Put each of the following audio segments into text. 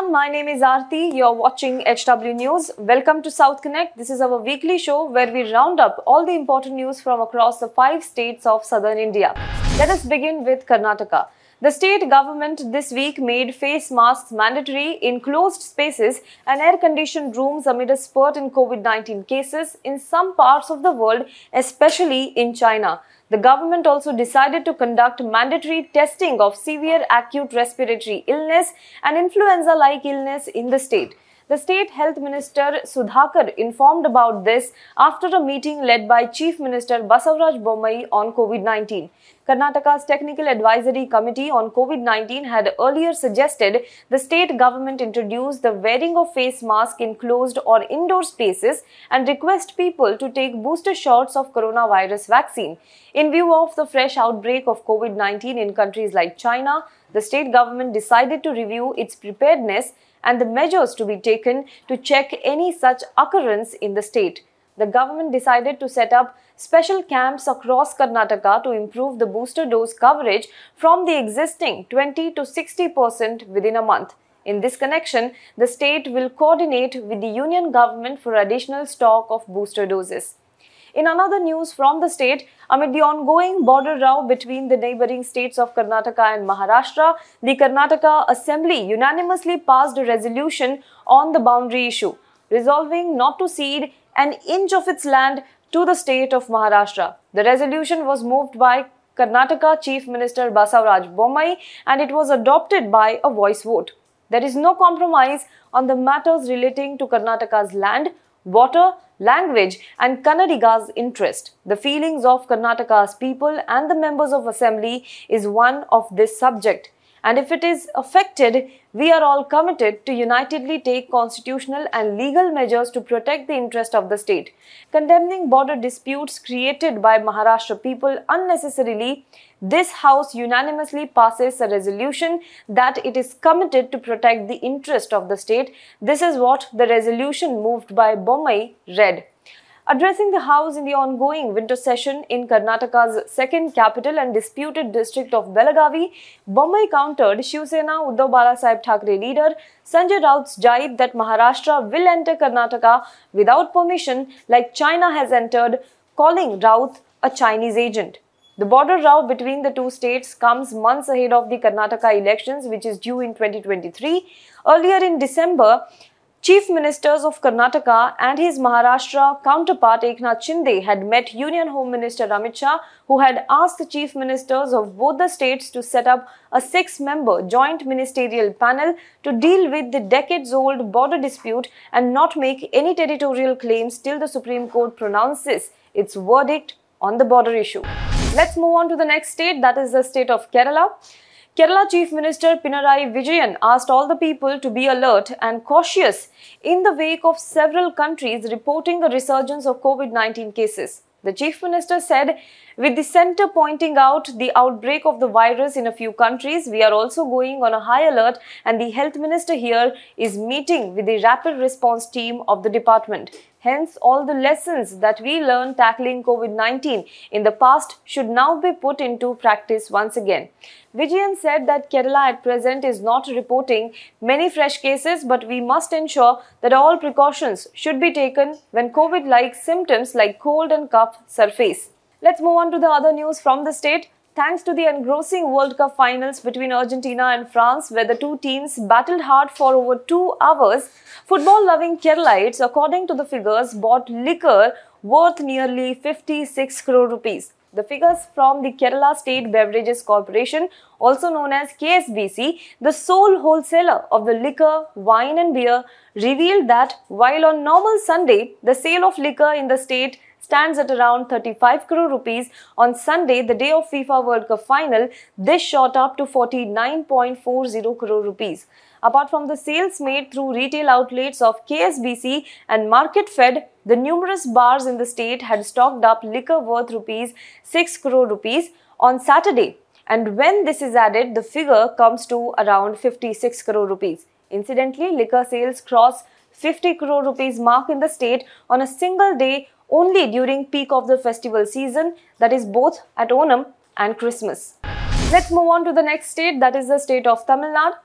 everyone, my name is Aarti. You're watching HW News. Welcome to South Connect. This is our weekly show where we round up all the important news from across the five states of southern India. Let us begin with Karnataka. The state government this week made face masks mandatory in closed spaces and air conditioned rooms amid a spurt in COVID 19 cases in some parts of the world, especially in China. The government also decided to conduct mandatory testing of severe acute respiratory illness and influenza like illness in the state. The state health minister Sudhakar informed about this after a meeting led by Chief Minister Basavaraj Bommai on COVID-19. Karnataka's Technical Advisory Committee on COVID-19 had earlier suggested the state government introduce the wearing of face mask in closed or indoor spaces and request people to take booster shots of coronavirus vaccine. In view of the fresh outbreak of COVID-19 in countries like China, the state government decided to review its preparedness and the measures to be taken to check any such occurrence in the state. The government decided to set up special camps across Karnataka to improve the booster dose coverage from the existing 20 to 60% within a month. In this connection, the state will coordinate with the union government for additional stock of booster doses. In another news from the state, amid the ongoing border row between the neighboring states of Karnataka and Maharashtra, the Karnataka Assembly unanimously passed a resolution on the boundary issue, resolving not to cede an inch of its land to the state of Maharashtra. The resolution was moved by Karnataka Chief Minister Basavaraj Bommai and it was adopted by a voice vote. There is no compromise on the matters relating to Karnataka's land, water, language and Kannadiga's interest. The feelings of Karnataka's people and the members of assembly is one of this subject. And if it is affected, we are all committed to unitedly take constitutional and legal measures to protect the interest of the state. Condemning border disputes created by Maharashtra people unnecessarily, this House unanimously passes a resolution that it is committed to protect the interest of the state. This is what the resolution moved by Bommai read. Addressing the House in the ongoing winter session in Karnataka's second capital and disputed district of Belagavi, Bommai countered Shiv Sena Uddhav Balasaheb Thackeray leader Sanjay Raut's jibe that Maharashtra will enter Karnataka without permission like China has entered, calling Raut a Chinese agent. The border row between the two states comes months ahead of the Karnataka elections, which is due in 2023. Earlier in December, Chief Ministers of Karnataka and his Maharashtra counterpart Eknath Shinde had met Union Home Minister Amit Shah, who had asked the Chief Ministers of both the states to set up a six-member joint ministerial panel to deal with the decades-old border dispute and not make any territorial claims till the Supreme Court pronounces its verdict on the border issue. Let's move on to the next state, that is the state of Kerala. Kerala Chief Minister Pinarayi Vijayan asked all the people to be alert and cautious in the wake of several countries reporting a resurgence of COVID-19 cases. The Chief Minister said, with the centre pointing out the outbreak of the virus in a few countries, we are also going on a high alert and the Health Minister here is meeting with the rapid response team of the department. Hence, all the lessons that we learned tackling COVID-19 in the past should now be put into practice once again. Vijayan said that Kerala at present is not reporting many fresh cases, but we must ensure that all precautions should be taken when COVID-like symptoms like cold and cough surface. Let's move on to the other news from the state. Thanks to the engrossing World Cup finals between Argentina and France, where the two teams battled hard for over two hours, football loving Keralites, according to the figures, bought liquor worth nearly 56 crore rupees. The figures from the Kerala State Beverages Corporation, also known as KSBC, the sole wholesaler of the liquor, wine, and beer, revealed that while on normal Sunday, the sale of liquor in the state stands at around 35 crore rupees. On Sunday, the day of FIFA World Cup final, this shot up to 49.40 crore rupees. Apart from the sales made through retail outlets of KSBC and Market Fed, the numerous bars in the state had stocked up liquor worth rupees 6 crore rupees on Saturday. And when this is added, the figure comes to around 56 crore rupees. Incidentally, liquor sales cross 50 crore rupees mark in the state on a single day only during peak of the festival season that is both at Onam and Christmas. Let's move on to the next state that is the state of Tamil Nadu.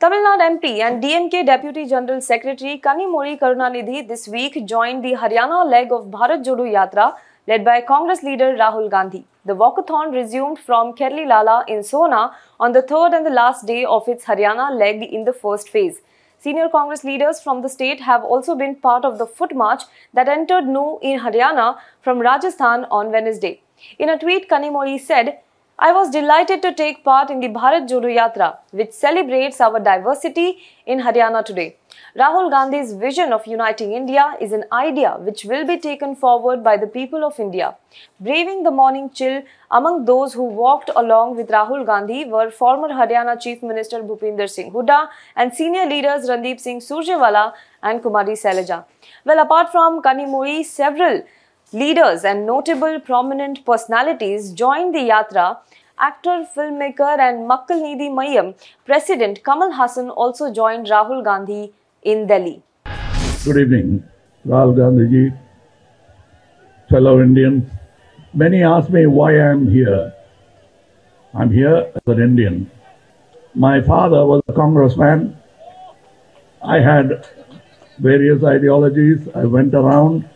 Tamil Nadu MP and DMK Deputy General Secretary Kanimozhi Karunanidhi this week joined the Haryana leg of Bharat Jodo Yatra led by Congress leader Rahul Gandhi. The walkathon resumed from Kherli Lala in Sohna on the third and the last day of its Haryana leg in the first phase. Senior Congress leaders from the state have also been part of the foot march that entered Nuh in Haryana from Rajasthan on Wednesday. In a tweet, Kanimozhi said, I was delighted to take part in the Bharat Jodo Yatra, which celebrates our diversity in Haryana today. Rahul Gandhi's vision of uniting India is an idea which will be taken forward by the people of India. Braving the morning chill, among those who walked along with Rahul Gandhi were former Haryana Chief Minister Bhupinder Singh Hooda and senior leaders Randeep Singh Surjewala and Kumari Sailaja. Well, apart from Kanimozhi, several leaders and notable prominent personalities joined the yatra actor, filmmaker, and Makkal Needhi Maiam president Kamal Haasan also joined Rahul Gandhi in Delhi. Good evening, Rahul Gandhiji, fellow Indians. Many ask me why I am here. I'm here as an Indian. My father was a congressman. I had various ideologies. I went around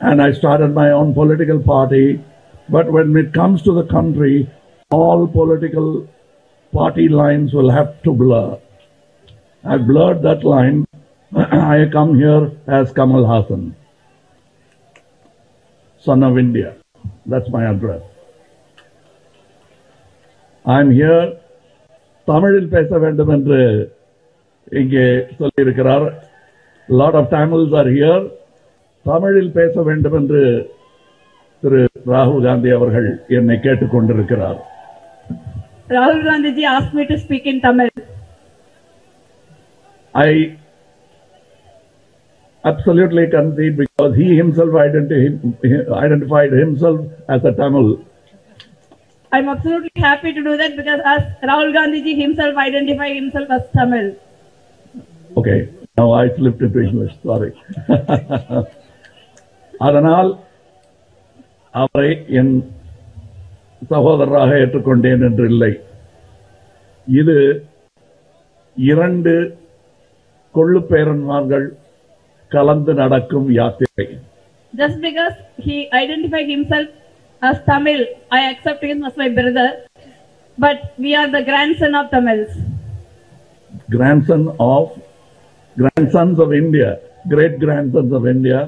and I started my own political party but when it comes to the country, all political party lines will have to blur. I blurred that line. I come here as Kamal Hassan, son of India. That's my address. I'm here. தமிழில் பேச வேண்டும் என்று இங்கே சொல்லியிருக்கிறார் lot of Tamils are here தமிழில் பேச வேண்டும் என்று திரு ராகுல் காந்தி அவர்கள் என்னை கேட்டுக்கொண்டிருக்கிறார் Rahul Gandhi ji asked me to speak in Tamil. I absolutely concede because he himself identi- identified himself as a Tamil. I'm absolutely happy to do that because as Rahul Gandhi ji himself identified himself as Tamil. Okay, now I slipped into English, sorry. அதனால் அவரை என் சகோதரராக ஏற்றுக்கொண்டேன் என்று இல்லை இது இரண்டு கொள்ளுப்பேரன்மார்கள் கலந்து நடக்கும் யாத்திரை Just because he identified himself as Tamil, I accept him as my brother. But we are the grandson of Tamils. grandson of grandsons of India, great grandsons of India.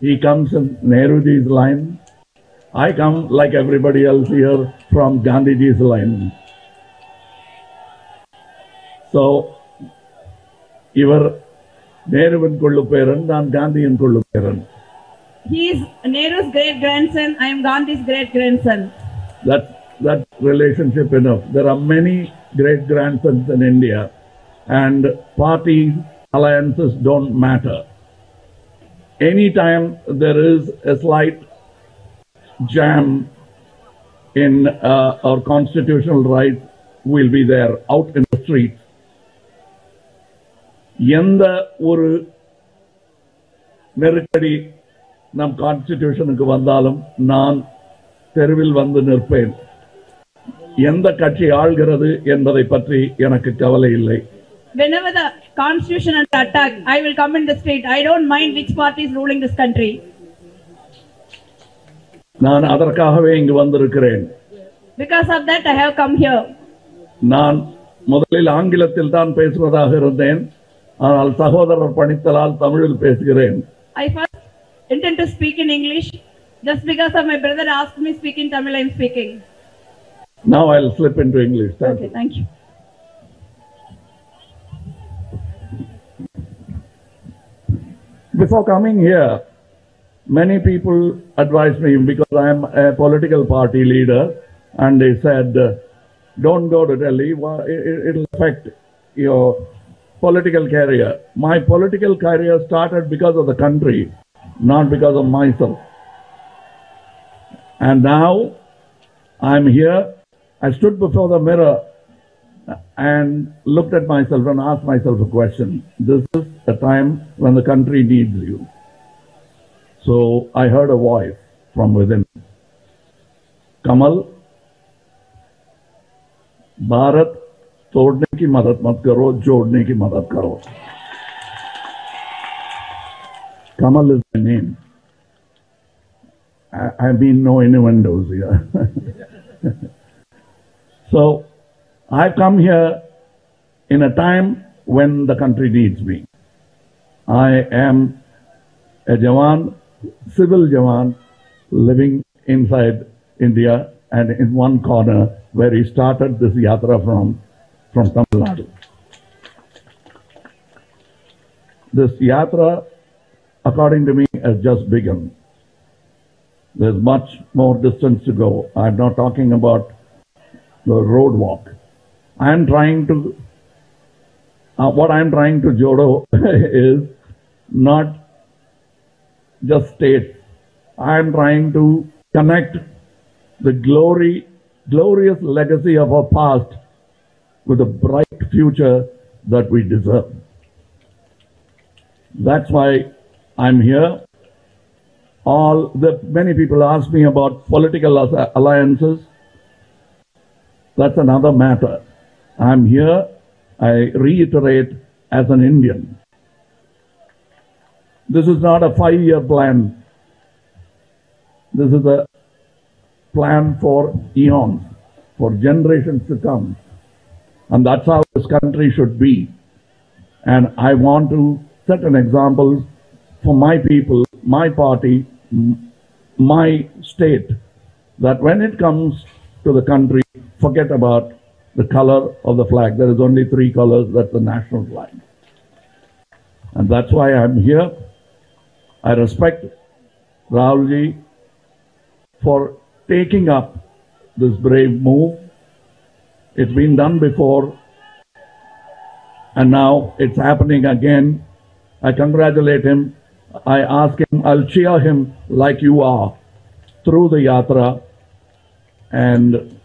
He comes in Nehruji's line. I come like everybody else here from Gandhiji's line. So, இவர் நேருவின் கொள்ளு பேரன் நான் காந்தியின் கொள்ளு பேரன் He is Nehru's great grandson, I am Gandhi's great grandson. that that relationship enough. There are many great grandsons in India, and party alliances don't matter. Anytime there is a slight jam in uh, our constitutional rights, we'll be there out in the streets. எந்த ஒரு நெருக்கடி நம் கான்ஸ்டிடியூஷனுக்கு வந்தாலும் நான் தெருவில் வந்து நிற்பேன் எந்த கட்சி ஆள்கிறது என்பதை பற்றி எனக்கு கவலை இல்லை Whenever the constitution is attacked, I will come in the street. I don't mind which party is ruling this country. நான் அதற்காகவே இங்கு வந்திருக்கிறேன் Because of that, I have come here. நான் முதலில் ஆங்கிலத்தில் தான் பேசுவதாக இருந்தேன் ஆனால் சகோதரர் பணித்தலால் தமிழில் பேசுகிறேன் I first intend to speak in English. Just because of my brother asked me speak in Tamil, I am speaking. Now I'll slip into English. Thank Okay, you. thank you. Before coming here, many people advised me because I am a political party leader, and they said, uh, "Don't go to Delhi. Why- it- it- It'll affect your political career. My political career started because of the country, not because of myself. And now I'm here. I stood before the mirror and looked at myself and asked myself a question. This is a time when the country needs you. So I heard a voice from within. Kamal, Bharat तोड़ने की मदद मत करो, जोड़ने की मदद करो। Kamal is my name I been known in one windows so I come here in a time when the country needs be I am a jawan civil jawan living inside India and in one corner where I started this yatra from from Tamil Nadu. This yatra, according to me, has just begun. There's much more distance to go. I'm not talking about the road walk. I'm trying to, uh, what I'm trying to jodo is not just states. I'm trying to connect the glory, glorious legacy of our past with a bright future that we deserve. That's why I'm here. All the many people ask me about political alliances. That's another matter. I'm here, I reiterate, as an Indian. This is not a five year plan. This is a plan for eons, for generations to come. And that's how this country should be. And I want to set an example for my people, my party, my state, that when it comes to the country, forget about the color of the flag. There is only three colors, that's the national flag. And that's why I'm here. I respect Rahulji for taking up this brave move. It's been done before, and now it's happening again. I congratulate him. I ask him, I'll cheer him like you are through the yatra, and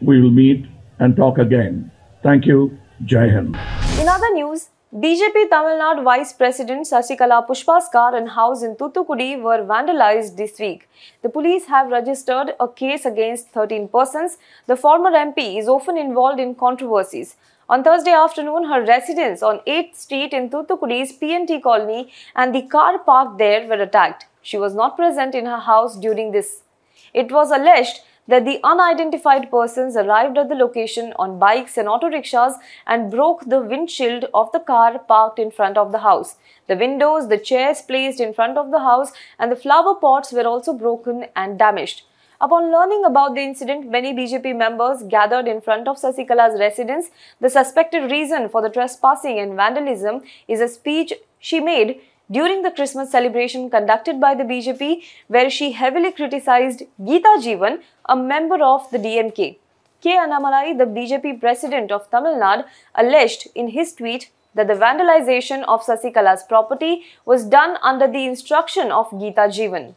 we will meet and talk again. Thank you. Jai Hind. In other news, BJP Tamil Nadu Vice President Sasikala Pushpa's car and house in Thoothukudi were vandalized this week. The police have registered a case against 13 persons. The former MP is often involved in controversies. On Thursday afternoon, her residence on 8th Street in Thoothukudi's PNT colony and the car parked there were attacked. She was not present in her house during this. It was alleged that the unidentified persons arrived at the location on bikes and auto rickshaws and broke the windshield of the car parked in front of the house. The windows, the chairs placed in front of the house, and the flower pots were also broken and damaged. Upon learning about the incident, many BJP members gathered in front of Sasikala's residence. The suspected reason for the trespassing and vandalism is a speech she made during the Christmas celebration conducted by the BJP, where she heavily criticized Geetha Jeevan, a member of the DMK. K. Annamalai, the BJP president of Tamil Nadu, alleged in his tweet that the vandalization of Sasikala's property was done under the instruction of Geetha Jeevan.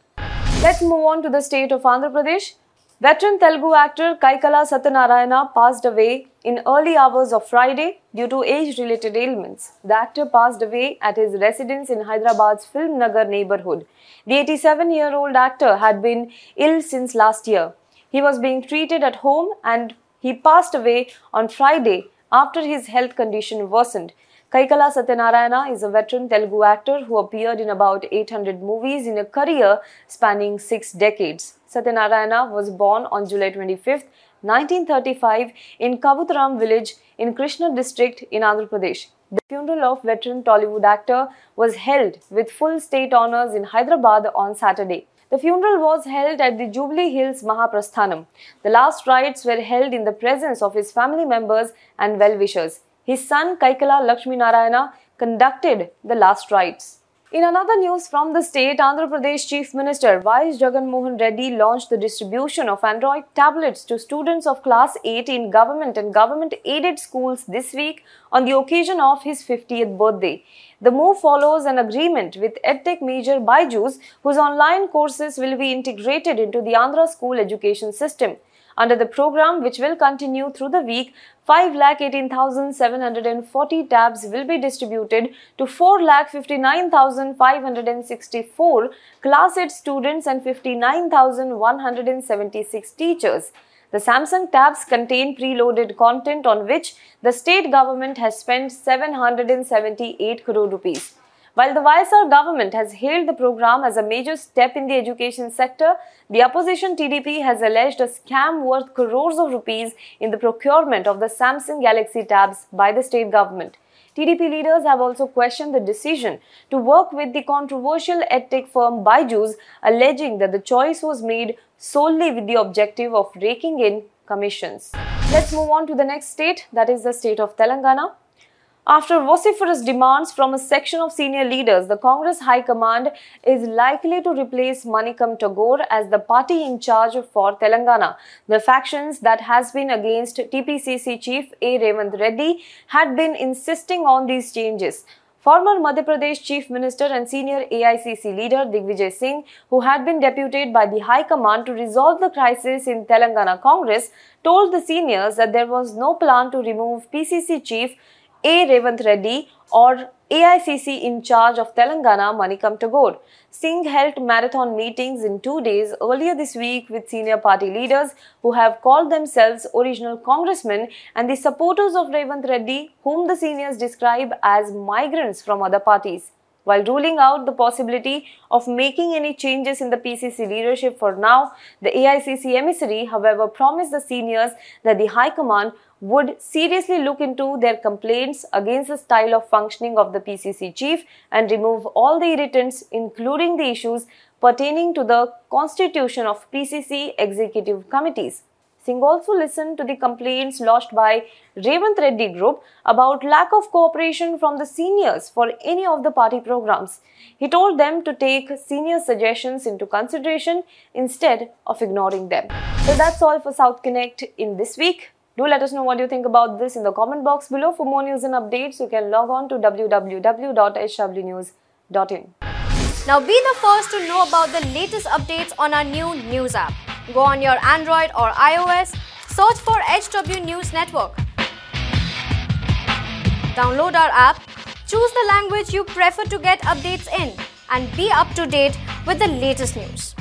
Let's move on to the state of Andhra Pradesh. Veteran Telugu actor Kaikala Satyanarayana passed away in early hours of Friday due to age-related ailments. The actor passed away at his residence in Hyderabad's Film Nagar neighborhood. The 87-year-old actor had been ill since last year. He was being treated at home and he passed away on Friday after his health condition worsened. Kaikala Satyanarayana is a veteran Telugu actor who appeared in about 800 movies in a career spanning six decades. Satyanarayana was born on July 25, 1935 in Kavutaram village in Krishna district in Andhra Pradesh. The funeral of veteran Tollywood actor was held with full state honors in Hyderabad on Saturday. The funeral was held at the Jubilee Hills Mahaprasthanam. The last rites were held in the presence of his family members and well-wishers. His son Kaikala Lakshmi Narayana conducted the last rites. In another news from the state, Andhra Pradesh Chief Minister Y. Jagan Mohan Reddy launched the distribution of Android tablets to students of class 8 in government and government aided schools this week on the occasion of his 50th birthday. The move follows an agreement with EdTech major Byju's, whose online courses will be integrated into the Andhra school education system. Under the program, which will continue through the week, 5,18,740 tabs will be distributed to 4,59,564 class 8 students and 59,176 teachers. The Samsung tabs contain preloaded content on which the state government has spent 778 crore rupees. While the YSR government has hailed the program as a major step in the education sector, the opposition TDP has alleged a scam worth crores of rupees in the procurement of the Samsung Galaxy tabs by the state government. TDP leaders have also questioned the decision to work with the controversial edtech firm Byju's, alleging that the choice was made solely with the objective of raking in commissions. Let's move on to the next state, that is the state of Telangana. After vociferous demands from a section of senior leaders, the Congress High Command is likely to replace Manickam Tagore as the party in charge for Telangana. The factions that has been against TPCC chief A. Revanth Reddy had been insisting on these changes. Former Madhya Pradesh Chief Minister and senior AICC leader Digvijay Singh, who had been deputed by the High Command to resolve the crisis in Telangana Congress, told the seniors that there was no plan to remove PCC chief a. Revanth Reddy or AICC in charge of Telangana Manickam Tagore. Singh held marathon meetings in two days earlier this week with senior party leaders who have called themselves original congressmen and the supporters of Revanth Reddy, whom the seniors describe as migrants from other parties. While ruling out the possibility of making any changes in the PCC leadership for now, the AICC emissary, however, promised the seniors that the High Command would seriously look into their complaints against the style of functioning of the PCC chief and remove all the irritants, including the issues pertaining to the constitution of PCC executive committees. Singh also listened to the complaints lodged by Revanth Reddy Group about lack of cooperation from the seniors for any of the party programs. He told them to take senior suggestions into consideration instead of ignoring them. So that's all for South Connect in this week. Do let us know what you think about this in the comment box below. For more news and updates, you can log on to www.hwnews.in. Now be the first to know about the latest updates on our new news app. Go on your Android or iOS, search for HW News Network. Download our app, choose the language you prefer to get updates in, and be up to date with the latest news.